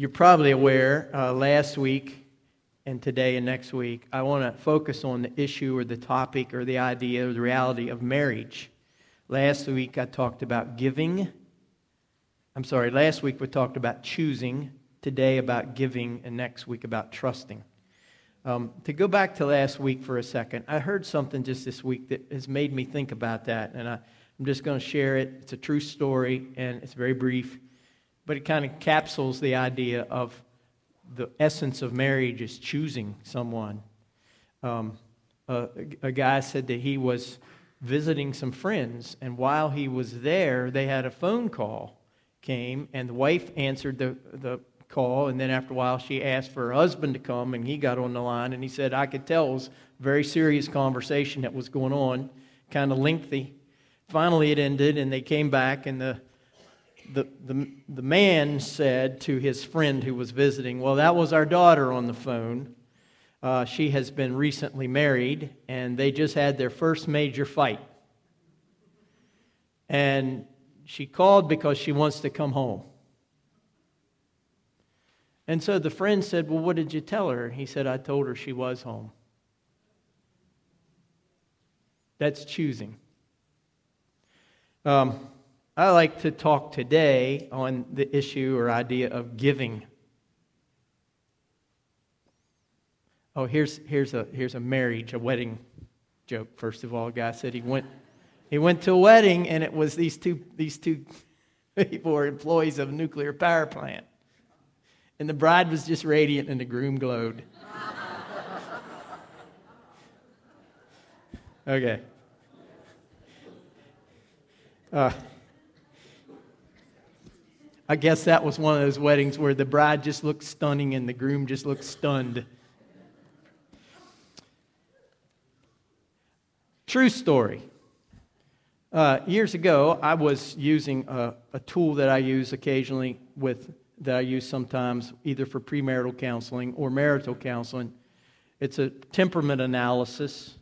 You're probably aware uh, last week and today and next week, I want to focus on the issue or the topic or the idea or the reality of marriage. Last week I talked about giving. I'm sorry, last week we talked about choosing, today about giving, and next week about trusting. Um, to go back to last week for a second, I heard something just this week that has made me think about that, and I, I'm just going to share it. It's a true story, and it's very brief but it kind of capsules the idea of the essence of marriage is choosing someone. Um, a, a guy said that he was visiting some friends, and while he was there, they had a phone call came, and the wife answered the, the call, and then after a while, she asked for her husband to come, and he got on the line, and he said, I could tell it was a very serious conversation that was going on, kind of lengthy. Finally, it ended, and they came back, and the the, the, the man said to his friend who was visiting, Well, that was our daughter on the phone. Uh, she has been recently married, and they just had their first major fight. And she called because she wants to come home. And so the friend said, Well, what did you tell her? He said, I told her she was home. That's choosing. Um, I like to talk today on the issue or idea of giving. Oh, here's, here's, a, here's a marriage, a wedding joke. First of all, a guy said he went, he went to a wedding and it was these two, these two people were employees of a nuclear power plant. And the bride was just radiant and the groom glowed. Okay. Uh, I guess that was one of those weddings where the bride just looked stunning and the groom just looked stunned. True story. Uh, years ago, I was using a, a, tool that I use occasionally with that I use sometimes either for premarital counseling or marital counseling. It's a temperament analysis.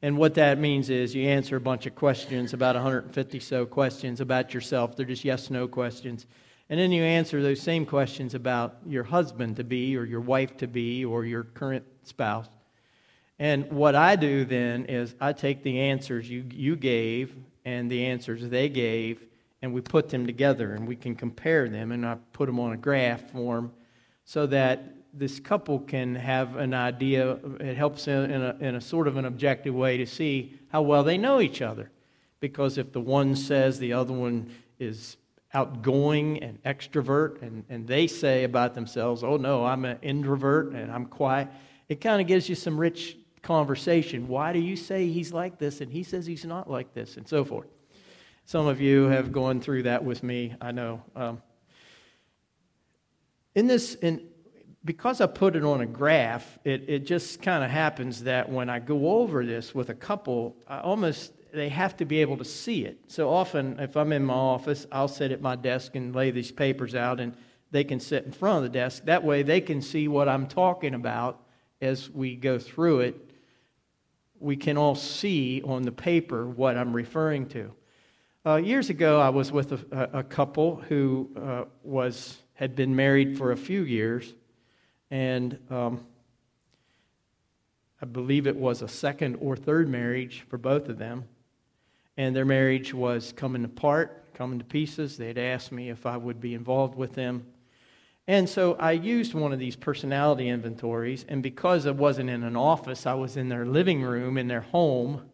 And what that means is you answer a bunch of questions, about 150 so questions about yourself. They're just yes no questions. And then you answer those same questions about your husband to be, or your wife to be, or your current spouse. And what I do then is I take the answers you, you gave and the answers they gave, and we put them together and we can compare them, and I put them on a graph form so that this couple can have an idea. It helps in a, in a sort of an objective way to see how well they know each other. Because if the one says the other one is outgoing and extrovert, and, and they say about themselves, oh no, I'm an introvert and I'm quiet, it kind of gives you some rich conversation. Why do you say he's like this and he says he's not like this, and so forth? Some of you have gone through that with me, I know. Um, in this, in, because I put it on a graph, it, it just kind of happens that when I go over this with a couple, I almost they have to be able to see it. So often, if I'm in my office, I'll sit at my desk and lay these papers out, and they can sit in front of the desk. That way, they can see what I'm talking about as we go through it. We can all see on the paper what I'm referring to. Uh, years ago, I was with a, a couple who uh, was had been married for a few years, and um, I believe it was a second or third marriage for both of them and their marriage was coming apart, coming to pieces. They had asked me if I would be involved with them. And so I used one of these personality inventories, and because I wasn't in an office, I was in their living room, in their home.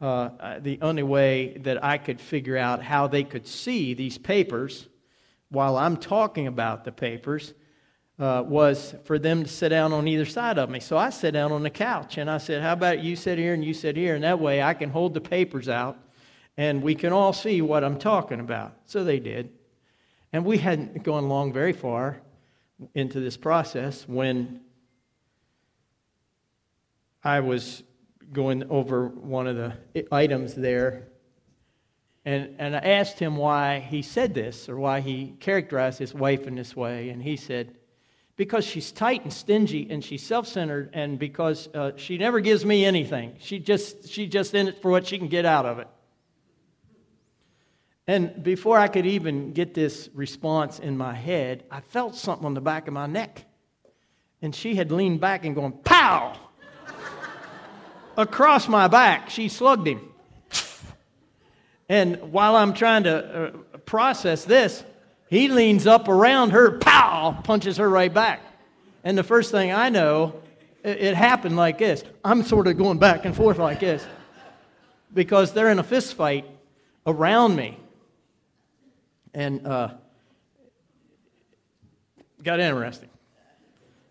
Uh, the only way that I could figure out how they could see these papers while I'm talking about the papers uh, was for them to sit down on either side of me. So I sat down on the couch and I said, How about you sit here and you sit here? And that way I can hold the papers out and we can all see what I'm talking about. So they did. And we hadn't gone along very far into this process when I was going over one of the items there. And, and I asked him why he said this or why he characterized his wife in this way. And he said, because she's tight and stingy and she's self-centered and because uh, she never gives me anything she just she's just in it for what she can get out of it And before I could even get this response in my head, I felt something on the back of my neck. And she had leaned back and gone, pow! Across my back, she slugged him. And while I'm trying to uh, process this, he leans up around her, pow, punches her right back. And the first thing I know, it, it happened like this. I'm sort of going back and forth like this because they're in a fist fight around me. And uh, got interesting.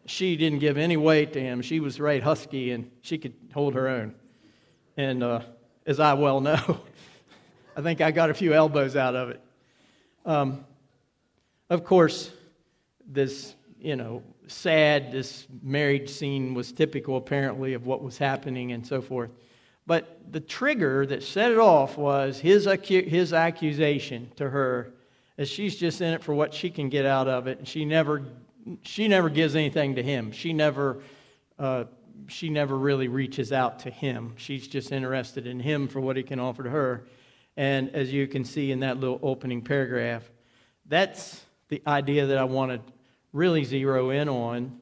She didn't give any weight to him. She was right husky and she could hold her own. And uh, as I well know, I think I got a few elbows out of it. Um, of course, this, you know, sad, this marriage scene was typical apparently of what was happening and so forth. But the trigger that set it off was his, acu- his accusation to her, as she's just in it for what she can get out of it. And she never, she never gives anything to him. She never, uh, she never really reaches out to him. She's just interested in him for what he can offer to her. And as you can see in that little opening paragraph, that's the idea that I want to really zero in on.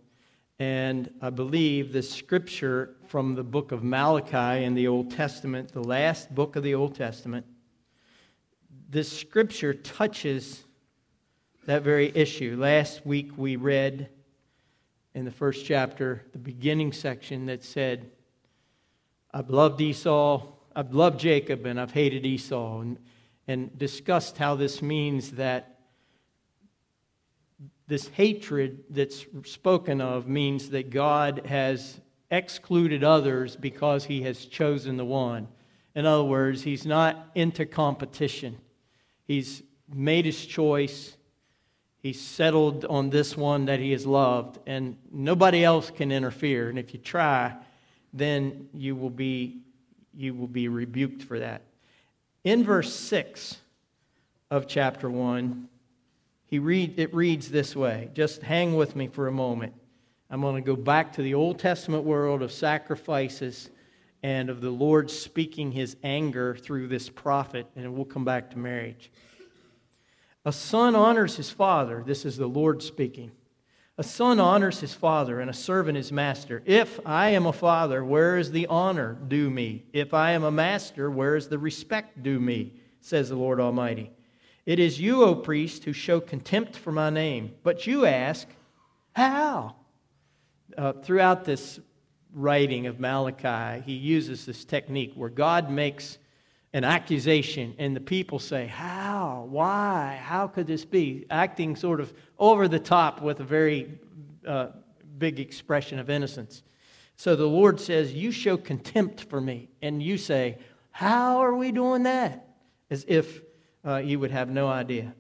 And I believe the scripture from the book of Malachi in the Old Testament, the last book of the Old Testament, this scripture touches that very issue. Last week we read in the first chapter, the beginning section that said, I've loved Esau, I've loved Jacob, and I've hated Esau, and, and discussed how this means that this hatred that's spoken of means that God has excluded others because he has chosen the one. In other words, he's not into competition. He's made his choice. He's settled on this one that he has loved, and nobody else can interfere. And if you try, then you will be, you will be rebuked for that. In verse 6 of chapter 1, he read, it reads this way. Just hang with me for a moment. I'm going to go back to the Old Testament world of sacrifices and of the Lord speaking his anger through this prophet, and we'll come back to marriage. A son honors his father. This is the Lord speaking. A son honors his father, and a servant his master. If I am a father, where is the honor due me? If I am a master, where is the respect due me? Says the Lord Almighty. It is you, O priest, who show contempt for my name. But you ask, How? Uh, throughout this writing of Malachi, he uses this technique where God makes an accusation, and the people say, How? Why? How could this be? Acting sort of over the top with a very uh, big expression of innocence. So the Lord says, You show contempt for me. And you say, How are we doing that? As if uh, you would have no idea.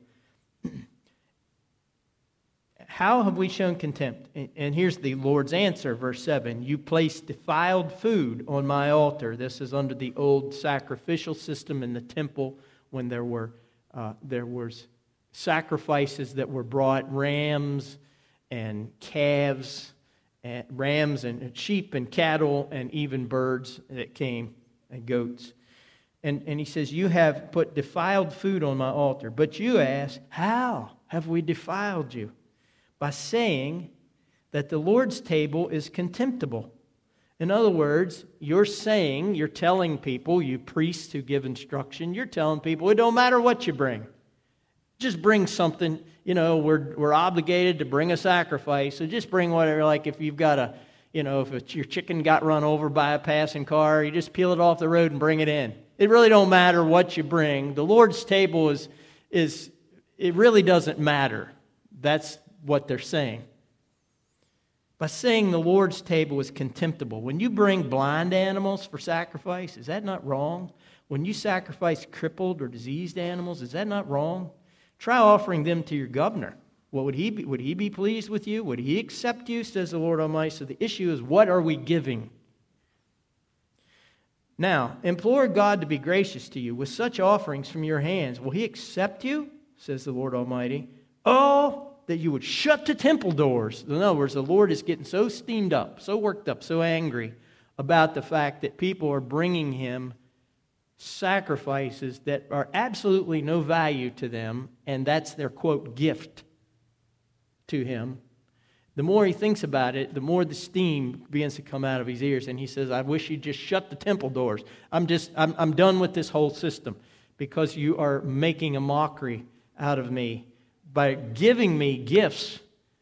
How have we shown contempt? And here's the Lord's answer, verse 7 You placed defiled food on my altar. This is under the old sacrificial system in the temple when there were uh, there was sacrifices that were brought rams and calves and rams and sheep and cattle and even birds that came and goats and, and he says, You have put defiled food on my altar. But you ask, How have we defiled you? By saying that the Lord's table is contemptible. In other words, you're saying, you're telling people, you priests who give instruction, you're telling people it don't matter what you bring. Just bring something, you know, we're, we're obligated to bring a sacrifice. So just bring whatever, like if you've got a, you know, if your chicken got run over by a passing car, you just peel it off the road and bring it in. It really don't matter what you bring. The Lord's table is, is it really doesn't matter. That's what they're saying. By saying the Lord's table is contemptible. When you bring blind animals for sacrifice, is that not wrong? When you sacrifice crippled or diseased animals, is that not wrong? Try offering them to your governor. What would he be? Would he be pleased with you? Would he accept you? Says the Lord Almighty. So the issue is what are we giving? Now, implore God to be gracious to you with such offerings from your hands. Will he accept you? Says the Lord Almighty. Oh, that you would shut the temple doors. In other words, the Lord is getting so steamed up, so worked up, so angry about the fact that people are bringing him sacrifices that are absolutely no value to them, and that's their quote gift to him, the more he thinks about it, the more the steam begins to come out of his ears. And he says, I wish you'd just shut the temple doors. I'm just, I'm, I'm done with this whole system because you are making a mockery out of me by giving me gifts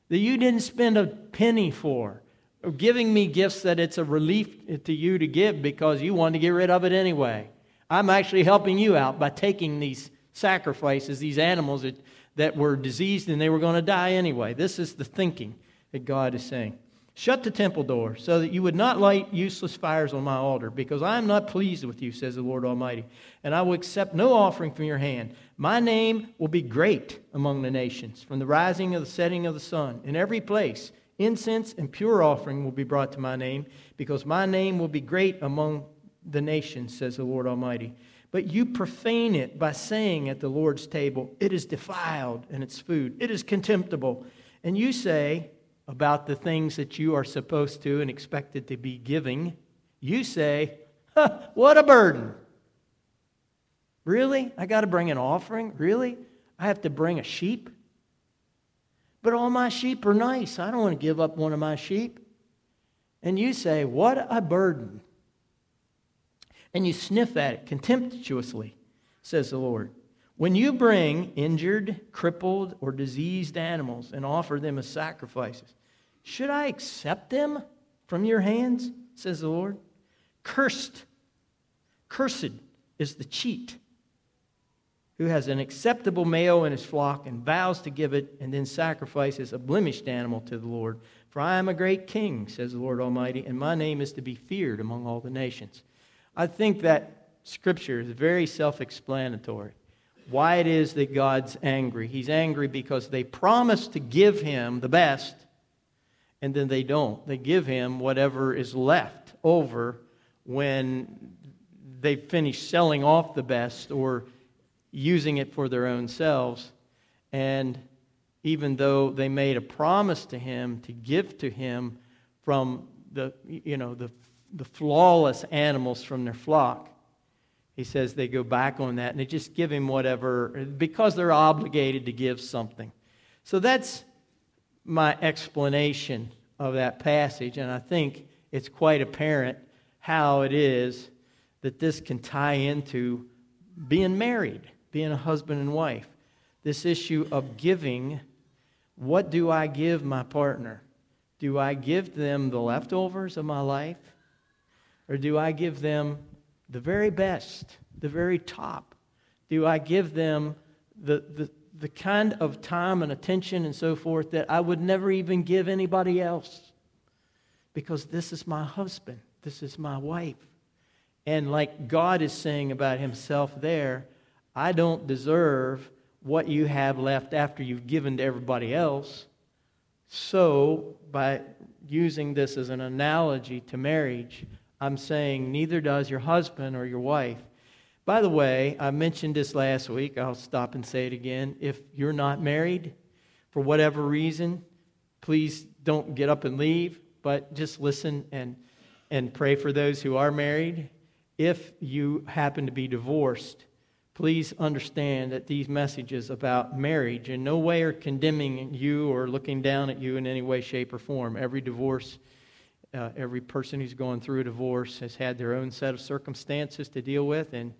that you didn't spend a penny for, or giving me gifts that it's a relief to you to give because you want to get rid of it anyway. I'm actually helping you out by taking these sacrifices, these animals that, that were diseased and they were going to die anyway. This is the thinking that God is saying. Shut the temple door so that you would not light useless fires on my altar, because I am not pleased with you, says the Lord Almighty, and I will accept no offering from your hand. My name will be great among the nations, from the rising of the setting of the sun. In every place, incense and pure offering will be brought to my name, because my name will be great among the nations, says the Lord Almighty. But you profane it by saying at the Lord's table, It is defiled in its food, it is contemptible. And you say, about the things that you are supposed to and expected to be giving, you say, What a burden! Really? I got to bring an offering? Really? I have to bring a sheep? But all my sheep are nice. I don't want to give up one of my sheep. And you say, What a burden. And you sniff at it contemptuously, says the Lord. When you bring injured, crippled, or diseased animals and offer them as sacrifices, should I accept them from your hands? says the Lord. Cursed, cursed is the cheat who has an acceptable male in his flock and vows to give it and then sacrifices a blemished animal to the Lord. For I am a great king, says the Lord Almighty, and my name is to be feared among all the nations. I think that scripture is very self explanatory why it is that God's angry. He's angry because they promise to give him the best, and then they don't. They give him whatever is left over when they finish selling off the best or using it for their own selves. And even though they made a promise to him to give to him from the, you know, the, the flawless animals from their flock, he says they go back on that and they just give him whatever because they're obligated to give something. So that's my explanation of that passage, and I think it's quite apparent how it is that this can tie into being married, being a husband and wife. This issue of giving what do I give my partner? Do I give them the leftovers of my life? Or do I give them the very best, the very top? Do I give them the, the, the kind of time and attention and so forth that I would never even give anybody else? Because this is my husband, this is my wife. And like God is saying about himself there, I don't deserve what you have left after you've given to everybody else. So, by using this as an analogy to marriage, I'm saying neither does your husband or your wife. By the way, I mentioned this last week. I'll stop and say it again. If you're not married, for whatever reason, please don't get up and leave, but just listen and, and pray for those who are married. If you happen to be divorced, please understand that these messages about marriage in no way are condemning you or looking down at you in any way, shape, or form. Every divorce uh, every person who's going through a divorce has had their own set of circumstances to deal with, and,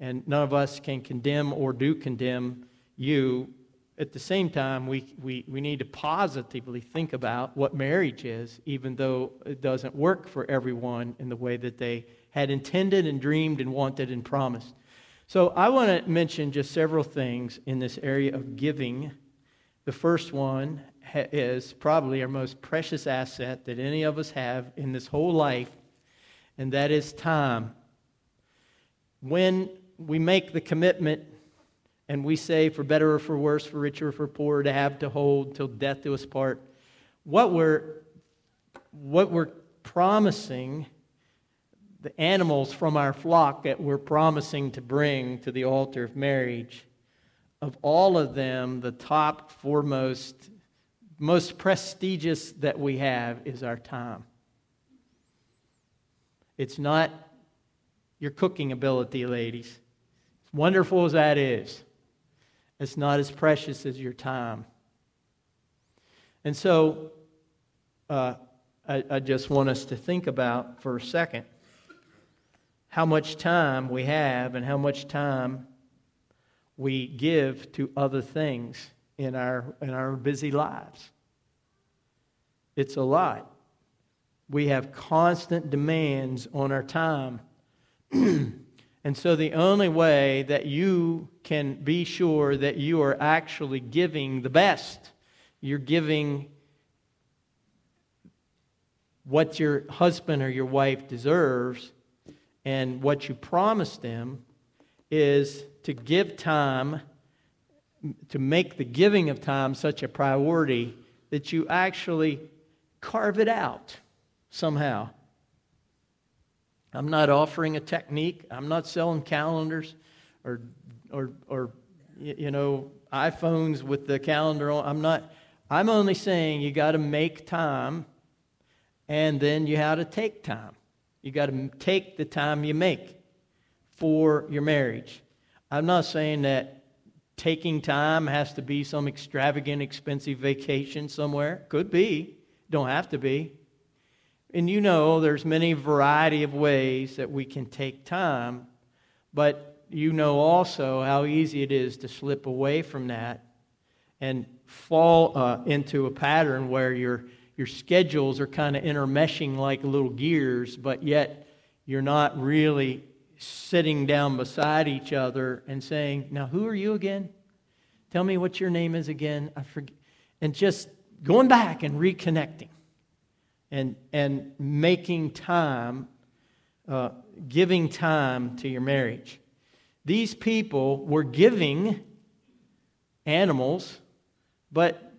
and none of us can condemn or do condemn you. At the same time, we, we, we need to positively think about what marriage is, even though it doesn't work for everyone in the way that they had intended and dreamed and wanted and promised. So, I want to mention just several things in this area of giving. The first one is probably our most precious asset that any of us have in this whole life, and that is time. When we make the commitment and we say, for better or for worse, for richer or for poorer, to have to hold till death do us part, what we're, what we're promising, the animals from our flock that we're promising to bring to the altar of marriage, of all of them, the top foremost most prestigious that we have is our time. It's not your cooking ability, ladies. As wonderful as that is, it's not as precious as your time. And so, uh, I, I just want us to think about for a second how much time we have and how much time we give to other things in our, in our busy lives. It's a lot. We have constant demands on our time. and so, the only way that you can be sure that you are actually giving the best, you're giving what your husband or your wife deserves and what you promise them, is to give time, to make the giving of time such a priority that you actually carve it out somehow. I'm not offering a technique. I'm not selling calendars or, or, or you know, iPhones with the calendar on. I'm not. I'm only saying you got to make time and then you have to take time. You got to take the time you make for your marriage. I'm not saying that taking time has to be some extravagant, expensive vacation somewhere. Could be, don't have to be. And you know, there's many variety of ways that we can take time, but you know also how easy it is to slip away from that and fall uh, into a pattern where your your schedules are kind of intermeshing like little gears, but yet you're not really sitting down beside each other and saying, Now, who are you again? Tell me what your name is again. I forget. And just going back and reconnecting and, and making time, uh, giving time to your marriage. These people were giving animals, but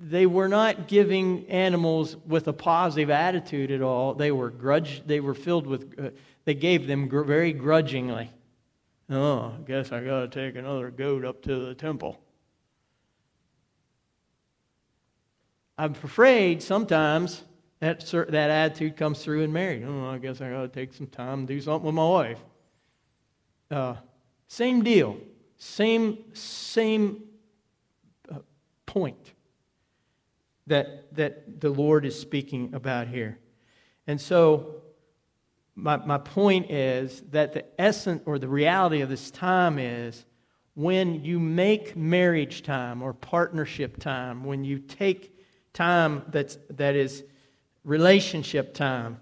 they were not giving animals with a positive attitude at all. They were grudge. They were filled with. Uh, they gave them gr- very grudgingly. Oh, I guess I got to take another goat up to the temple. I'm afraid sometimes that that attitude comes through in marriage. Oh, I guess I got to take some time and do something with my wife. Uh, same deal. Same same uh, point that, that the Lord is speaking about here. And so, my, my point is that the essence or the reality of this time is when you make marriage time or partnership time, when you take time that's, that is relationship time.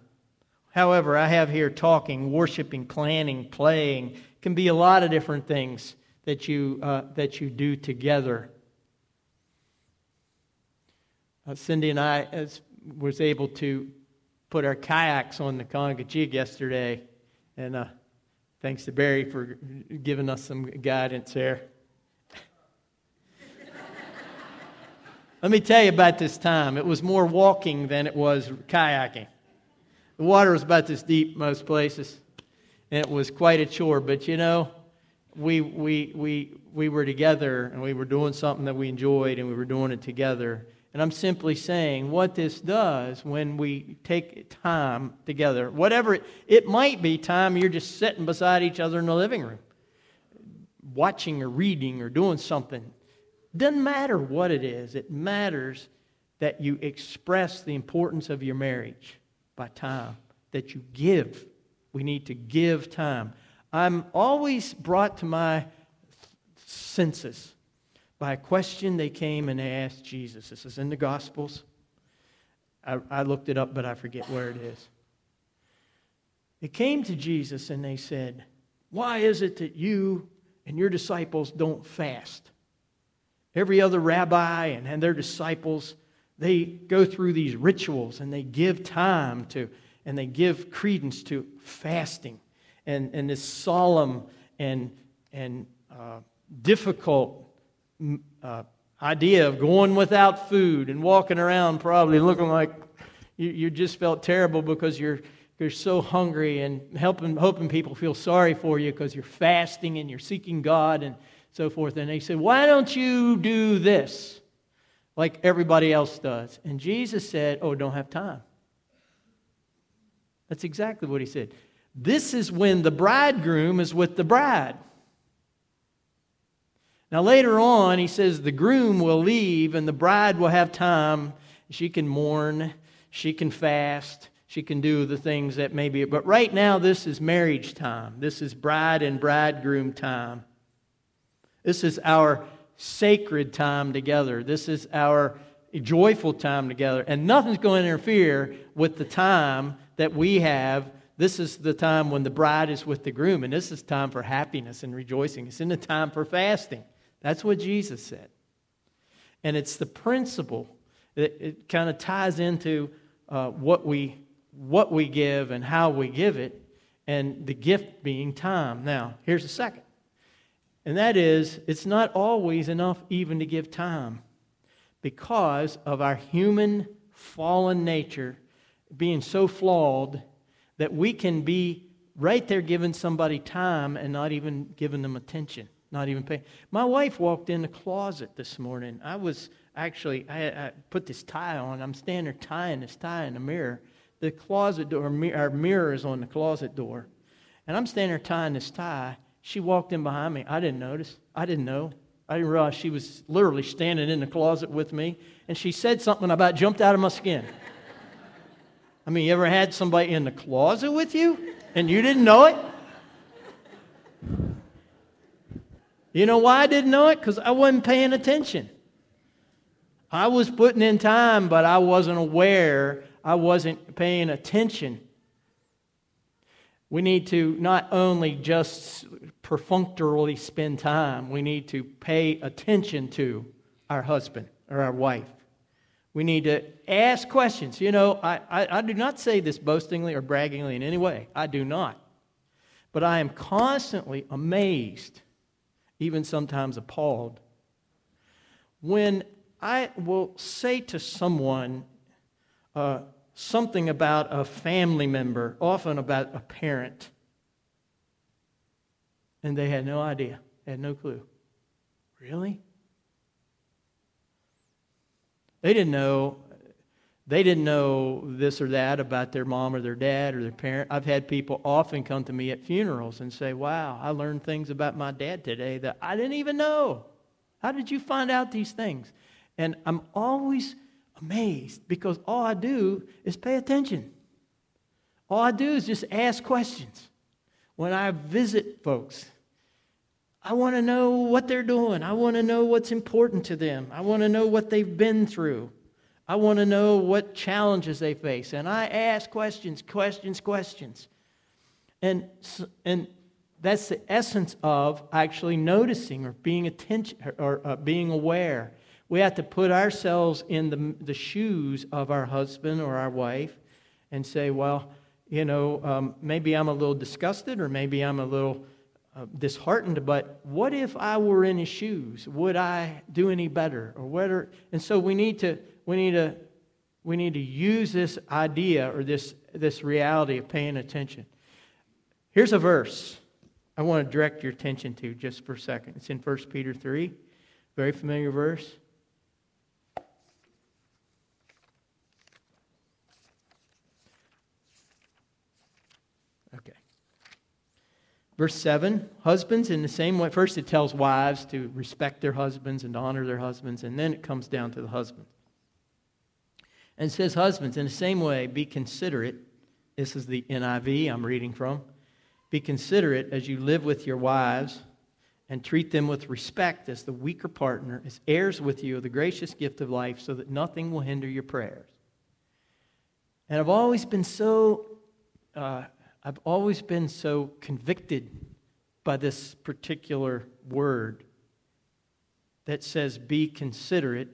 However, I have here talking, worshiping, planning, playing, can be a lot of different things that you, uh, that you do together. Uh, Cindy and I as, was able to put our kayaks on the Conococheague yesterday, and uh, thanks to Barry for giving us some guidance there. Let me tell you about this time. It was more walking than it was kayaking. The water was about this deep most places, and it was quite a chore. But you know, we, we, we, we were together and we were doing something that we enjoyed, and we were doing it together. And I'm simply saying what this does when we take time together, whatever it, it might be time you're just sitting beside each other in the living room, watching or reading or doing something. Doesn't matter what it is, it matters that you express the importance of your marriage by time, that you give. We need to give time. I'm always brought to my senses by a question they came and they asked Jesus. This is in the Gospels. I, I looked it up, but I forget where it is. They came to Jesus and they said, Why is it that you and your disciples don't fast? Every other rabbi and, and their disciples, they go through these rituals and they give time to, and they give credence to fasting and, and this solemn and, and uh, difficult uh, idea of going without food and walking around probably looking like you, you just felt terrible because you're, you're so hungry and helping, hoping people feel sorry for you because you're fasting and you're seeking God and so forth. And they said, Why don't you do this like everybody else does? And Jesus said, Oh, don't have time. That's exactly what he said. This is when the bridegroom is with the bride. Now, later on, he says the groom will leave and the bride will have time. She can mourn, she can fast, she can do the things that maybe. But right now, this is marriage time. This is bride and bridegroom time. This is our sacred time together. This is our joyful time together. And nothing's going to interfere with the time that we have. This is the time when the bride is with the groom, and this is time for happiness and rejoicing. It's in the time for fasting. That's what Jesus said. And it's the principle that it kind of ties into uh, what, we, what we give and how we give it, and the gift being time. Now, here's the second. And that is, it's not always enough even to give time because of our human fallen nature being so flawed that we can be right there giving somebody time and not even giving them attention, not even paying. My wife walked in the closet this morning. I was actually, I, I put this tie on. I'm standing there tying this tie in the mirror. The closet door, our mirror is on the closet door. And I'm standing there tying this tie. She walked in behind me. I didn't notice. I didn't know. I didn't realize she was literally standing in the closet with me. And she said something about jumped out of my skin. I mean, you ever had somebody in the closet with you and you didn't know it? You know why I didn't know it? Because I wasn't paying attention. I was putting in time, but I wasn't aware. I wasn't paying attention. We need to not only just perfunctorily spend time, we need to pay attention to our husband or our wife. We need to ask questions. You know, I, I, I, do not say this boastingly or braggingly in any way. I do not. But I am constantly amazed, even sometimes appalled, when I will say to someone uh, something about a family member, often about a parent, and they had no idea, had no clue. Really? They didn't know they didn't know this or that about their mom or their dad or their parent. I've had people often come to me at funerals and say, Wow, I learned things about my dad today that I didn't even know. How did you find out these things? And I'm always amazed because all I do is pay attention. All I do is just ask questions. When I visit folks, I want to know what they're doing. I want to know what's important to them. I want to know what they've been through. I want to know what challenges they face. And I ask questions, questions, questions. And, and that's the essence of actually noticing or being attention or uh, being aware. We have to put ourselves in the, the shoes of our husband or our wife and say, well, you know, um, maybe I'm a little disgusted or maybe I'm a little uh, disheartened, but what if I were in his shoes? Would I do any better? Or whether, and so we need to, we need to, we need to use this idea or this, this reality of paying attention. Here's a verse I want to direct your attention to just for a second. It's in 1 Peter 3, very familiar verse. Okay. Verse 7 Husbands, in the same way, first it tells wives to respect their husbands and to honor their husbands, and then it comes down to the husband. And says, Husbands, in the same way, be considerate. This is the NIV I'm reading from. Be considerate as you live with your wives and treat them with respect as the weaker partner, as heirs with you of the gracious gift of life, so that nothing will hinder your prayers. And I've always been so uh, I've always been so convicted by this particular word that says, be considerate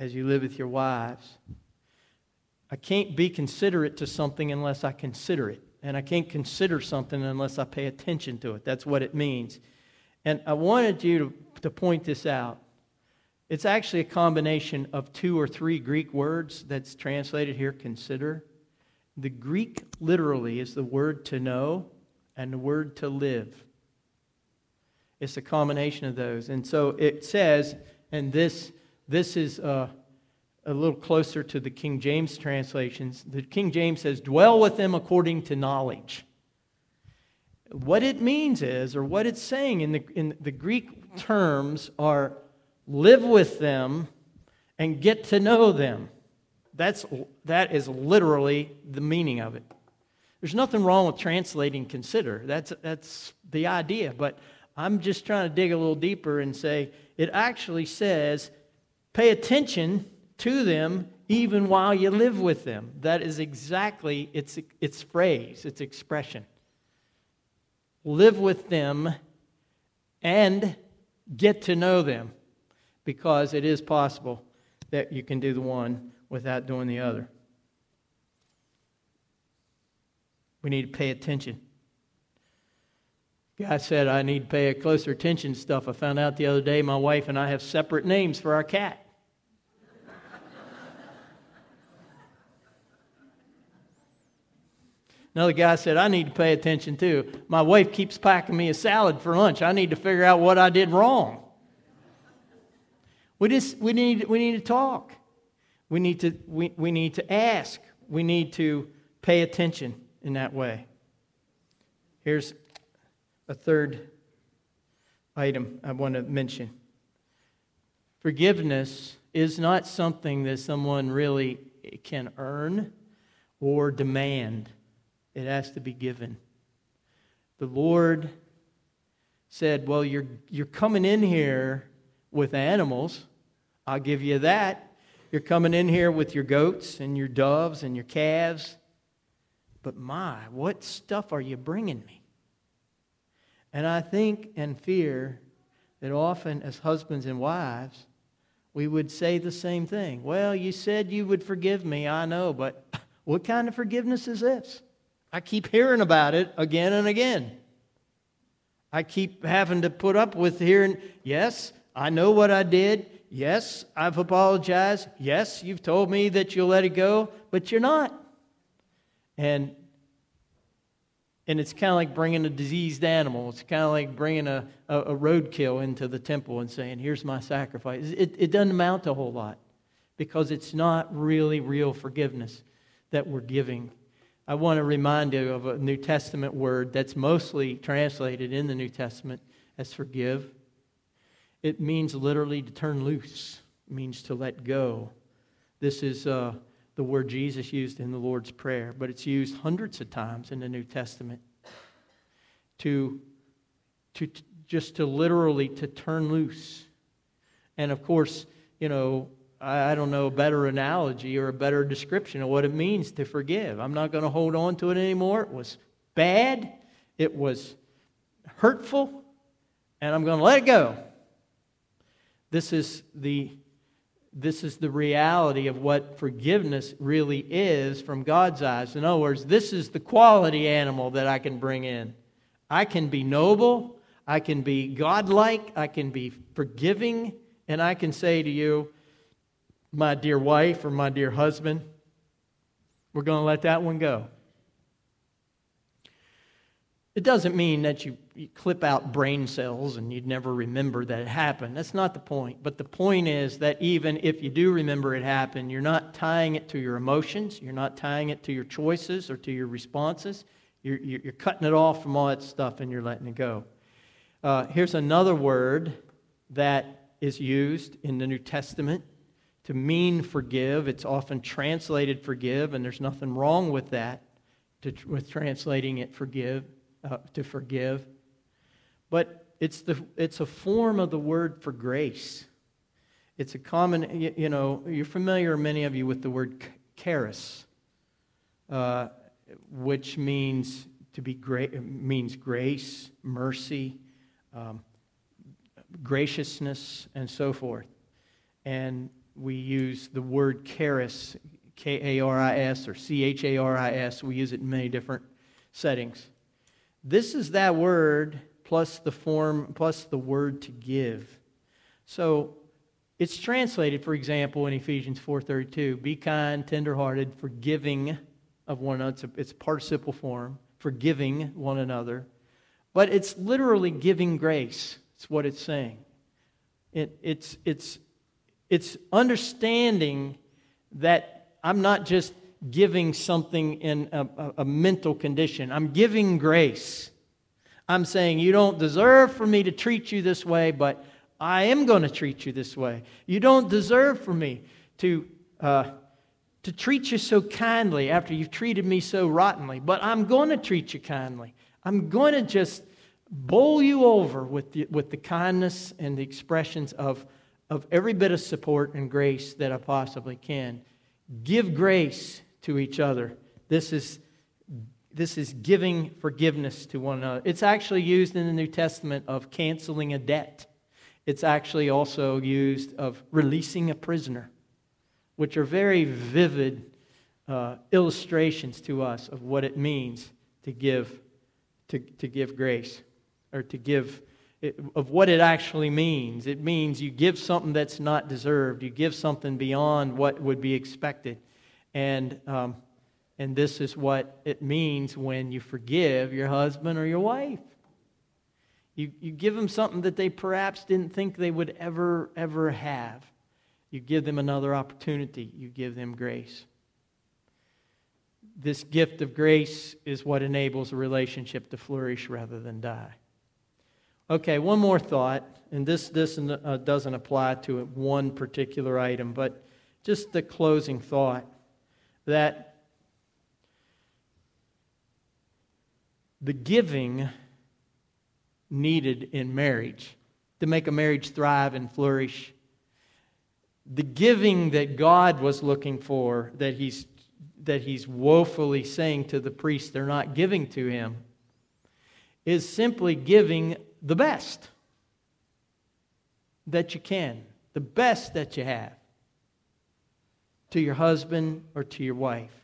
as you live with your wives. I can't be considerate to something unless I consider it. And I can't consider something unless I pay attention to it. That's what it means. And I wanted you to, to point this out. It's actually a combination of two or three Greek words that's translated here consider. The Greek literally is the word to know and the word to live. It's a combination of those. And so it says, and this, this is uh, a little closer to the King James translations. The King James says, dwell with them according to knowledge. What it means is, or what it's saying in the, in the Greek terms, are live with them and get to know them. That's, that is literally the meaning of it. There's nothing wrong with translating consider. That's, that's the idea. But I'm just trying to dig a little deeper and say it actually says pay attention to them even while you live with them. That is exactly its, its phrase, its expression. Live with them and get to know them because it is possible that you can do the one without doing the other. We need to pay attention. Guy said I need to pay a closer attention to stuff. I found out the other day my wife and I have separate names for our cat. Another guy said, I need to pay attention too. My wife keeps packing me a salad for lunch. I need to figure out what I did wrong. We, just, we, need, we need to talk. We need to, we, we need to ask. We need to pay attention in that way. Here's a third item I want to mention forgiveness is not something that someone really can earn or demand, it has to be given. The Lord said, Well, you're, you're coming in here with animals. I'll give you that. You're coming in here with your goats and your doves and your calves. But my, what stuff are you bringing me? And I think and fear that often as husbands and wives, we would say the same thing. Well, you said you would forgive me, I know, but what kind of forgiveness is this? I keep hearing about it again and again. I keep having to put up with hearing, yes, I know what I did. Yes, I've apologized. Yes, you've told me that you'll let it go, but you're not. And and it's kind of like bringing a diseased animal. It's kind of like bringing a, a, a, roadkill into the temple and saying, Here's my sacrifice. It, it doesn't amount to a whole lot because it's not really real forgiveness that we're giving. I want to remind you of a New Testament word that's mostly translated in the New Testament as forgive. It means literally to turn loose, it means to let go. This is. Uh, the word Jesus used in the Lord's Prayer, but it's used hundreds of times in the New Testament to, to, to just to literally to turn loose. And of course, you know, I, don't know a better analogy or a better description of what it means to forgive. I'm not going to hold on to it anymore. It was bad, it was hurtful, and I'm going to let it go. This is the this is the reality of what forgiveness really is from God's eyes. In other words, this is the quality animal that I can bring in. I can be noble, I can be godlike, I can be forgiving, and I can say to you, my dear wife or my dear husband, we're going to let that one go. It doesn't mean that you, you, clip out brain cells and you'd never remember that it happened. That's not the point. But the point is that even if you do remember it happened, you're not tying it to your emotions, you're not tying it to your choices or to your responses. You're, you're cutting it off from all that stuff and you're letting it go. Uh, here's another word that is used in the New Testament to mean forgive. It's often translated forgive, and there's nothing wrong with that, to, with translating it forgive uh, to forgive. But it's, the, it's a form of the word for grace. It's a common, you, know, you're familiar, many of you, with the word charis, uh, which means to be great, means grace, mercy, um, graciousness, and so forth. And we use the word charis, K A R I S or C H A R I S. We use it in many different settings. This is that word plus the form plus the word to give. So it's translated, for example, in Ephesians 4:32, be kind, tenderhearted, forgiving of one another. It's, a, it's participle form, forgiving one another. But it's literally giving grace. It's what it's saying. It, it's, it's, it's understanding that I'm not just giving something in a, a, a mental condition, I'm giving grace. I'm saying, You don't deserve for me to treat you this way, but I am going to treat you this way. You don't deserve for me to, uh, to treat you so kindly after you've treated me so rottenly, but I'm going to treat you kindly. I'm going to just bowl you over with the, with the kindness and the expressions of, of every bit of support and grace that I possibly can. Give grace to each other. This is, this is giving forgiveness to one another. It's actually used in the New Testament of canceling a debt. It's actually also used of releasing a prisoner, which are very vivid uh, illustrations to us of what it means to give, to, to give grace or to give of what it actually means. It means you give something that's not deserved, you give something beyond what would be expected. And, um, and this is what it means when you forgive your husband or your wife. You, you give them something that they perhaps didn't think they would ever, ever have. You give them another opportunity. You give them grace. This gift of grace is what enables a relationship to flourish rather than die. Okay, one more thought, and this, this uh, doesn't apply to one particular item, but just the closing thought that the giving needed in marriage to make a marriage thrive and flourish. The giving that God was looking for, that he's, that he's woefully saying to the priests they're not giving to him, is simply giving the best that you can, the best that you have to your husband or to your wife.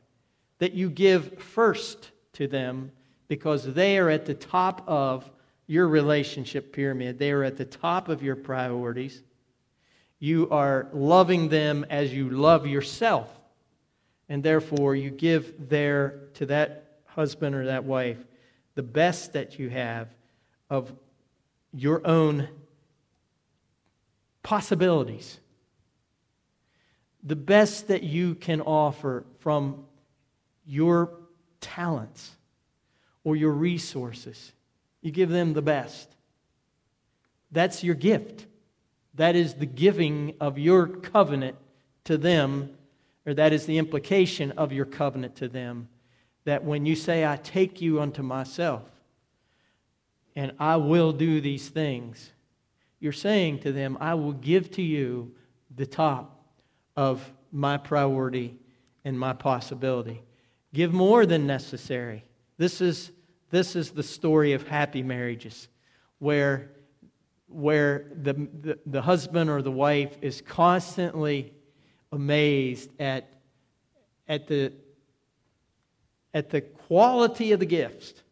That you give first to them because they are at the top of your relationship pyramid. They are at the top of your priorities. You are loving them as you love yourself. And therefore, you give there to that husband or that wife the best that you have of your own possibilities. The best that you can offer from your talents or your resources you give them the best. That's your gift. That is the giving of your covenant to them, or that is the implication of your covenant to them. That when you say, I take you unto myself, and I will do these things, you're saying to them, I will give to you the top of my priority and my possibility. Give more than necessary. This is this is the story of happy marriages where, where the, the, the husband or the wife is constantly amazed at, at, the, at the quality of the gift,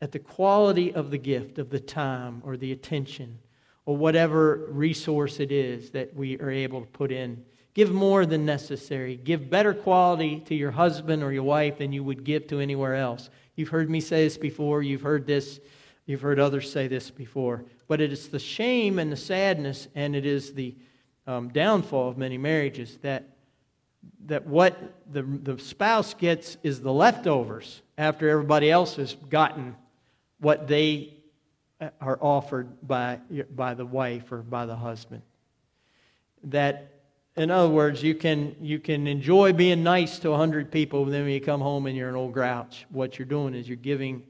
at the quality of the gift, of the time or the attention or whatever resource it is that we are able to put in Give more than necessary. Give better quality to your husband or your wife than you would give to anywhere else. You've heard me say this before. You've heard this. You've heard others say this before. But it is the shame and the sadness, and it is the um, downfall of many marriages that, that what the, the spouse gets is the leftovers after everybody else has gotten what they uh, are offered by, by the wife or by the husband. That in other words, you can, you can enjoy being nice to 100 people, but then when you come home and you're an old grouch, what you're doing is you're giving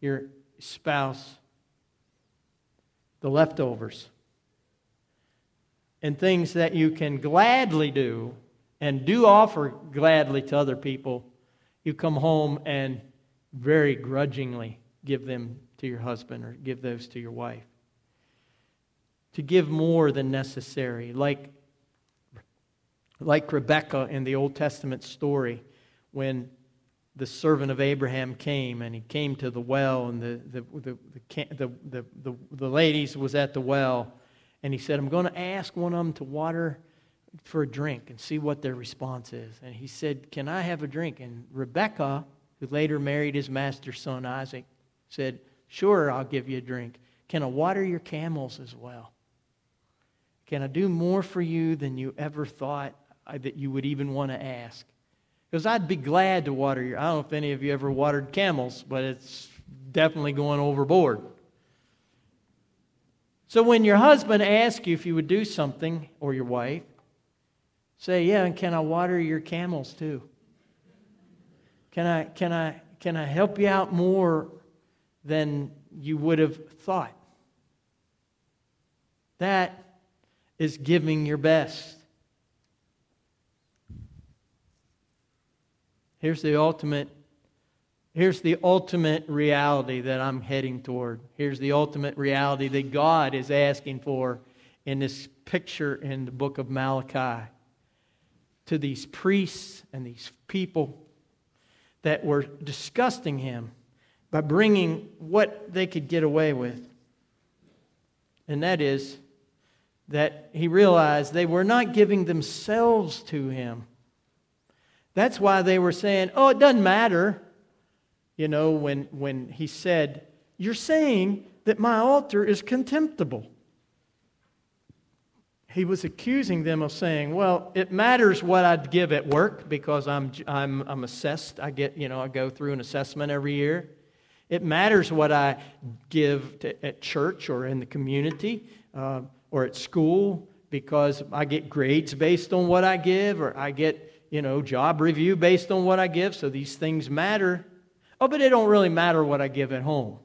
your spouse the leftovers and things that you can gladly do and do offer gladly to other people. You come home and very grudgingly give them to your husband or give those to your wife. To give more than necessary, like like Rebekah in the Old Testament story when the servant of Abraham came and he came to the well and the, the, the, the, the, the, ladies was at the well and he said, I'm going to ask one of them to water for a drink and see what their response is. And he said, Can I have a drink? And Rebekah, who later married his master's son Isaac, said, Sure, I'll give you a drink. Can I water your camels as well? Can I do more for you than you ever thought that you would even want to ask? Because I'd be glad to water your. I don't know if any of you ever watered camels, but it's definitely going overboard. So when your husband asks you if you would do something, or your wife, say, Yeah, and can I water your camels too? Can I, can I, can I help you out more than you would have thought? That is giving your best. Here's the ultimate here's the ultimate reality that I'm heading toward. Here's the ultimate reality that God is asking for in this picture in the book of Malachi to these priests and these people that were disgusting him by bringing what they could get away with. And that is that he realized they were not giving themselves to him. That's why they were saying, oh, it doesn't matter. You know, when, when he said, You're saying that my altar is contemptible. He was accusing them of saying, Well, it matters what I give at work because I'm, I'm, I'm assessed. I get, you know, I go through an assessment every year. It matters what I give to, at church or in the community. Uh, or at school because I get grades based on what I give, or I get, you know, job review based on what I give, so these things matter. Oh, but it don't really matter what I give at home.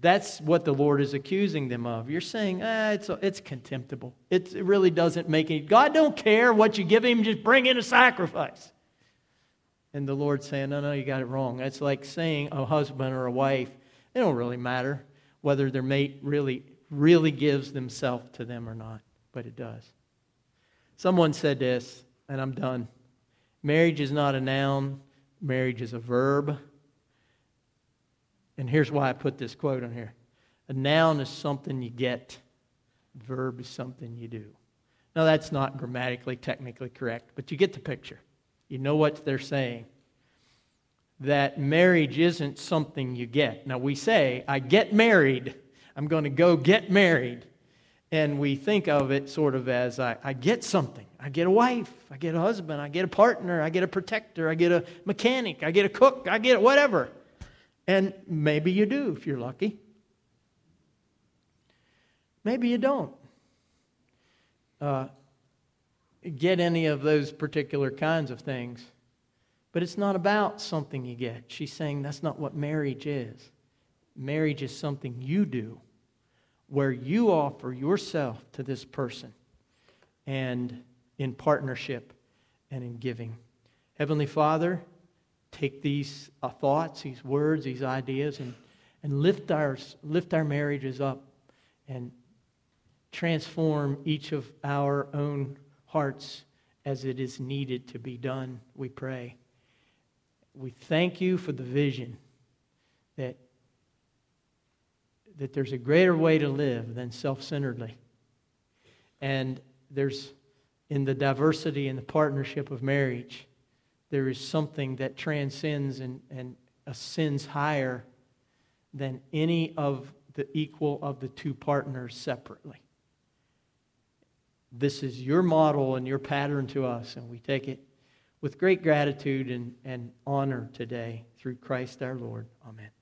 That's what the Lord is accusing them of. You're saying, ah, it's, it's contemptible. It's, it really doesn't make any. God don't care what you give him, just bring in a sacrifice. And the Lord saying, no, no, you got it wrong. That's like saying a husband or a wife, it don't really matter whether their mate really, really gives themselves to them or not, but it does. Someone said this, and I'm done. Marriage is not a noun, marriage is a verb. And here's why I put this quote on here a noun is something you get, verb is something you do. Now, that's not grammatically, technically correct, but you get the picture. You know what they're saying that marriage isn't something you get. Now, we say, I get married, I'm going to go get married. And we think of it sort of as I, I, get something. I get a wife, I get a husband, I get a partner, I get a protector, I get a mechanic, I get a cook, I get whatever. And maybe you do if you're lucky. Maybe you don't uh, get any of those particular kinds of things. But it's not about something you get. She's saying that's not what marriage is. Marriage is something you do where you offer yourself to this person and in partnership and in giving. Heavenly Father, take these uh, thoughts, these words, these ideas, and, and lift, our, lift our marriages up and transform each of our own hearts as it is needed to be done, we pray we thank you for the vision that, that there's a greater way to live than self centeredly. And there's, in the diversity and the partnership of marriage, there is something that transcends and, and ascends higher than any of the equal of the two partners separately. This is your model and your pattern to us, and we take it with great gratitude and, and honor today through Christ our Lord. Amen.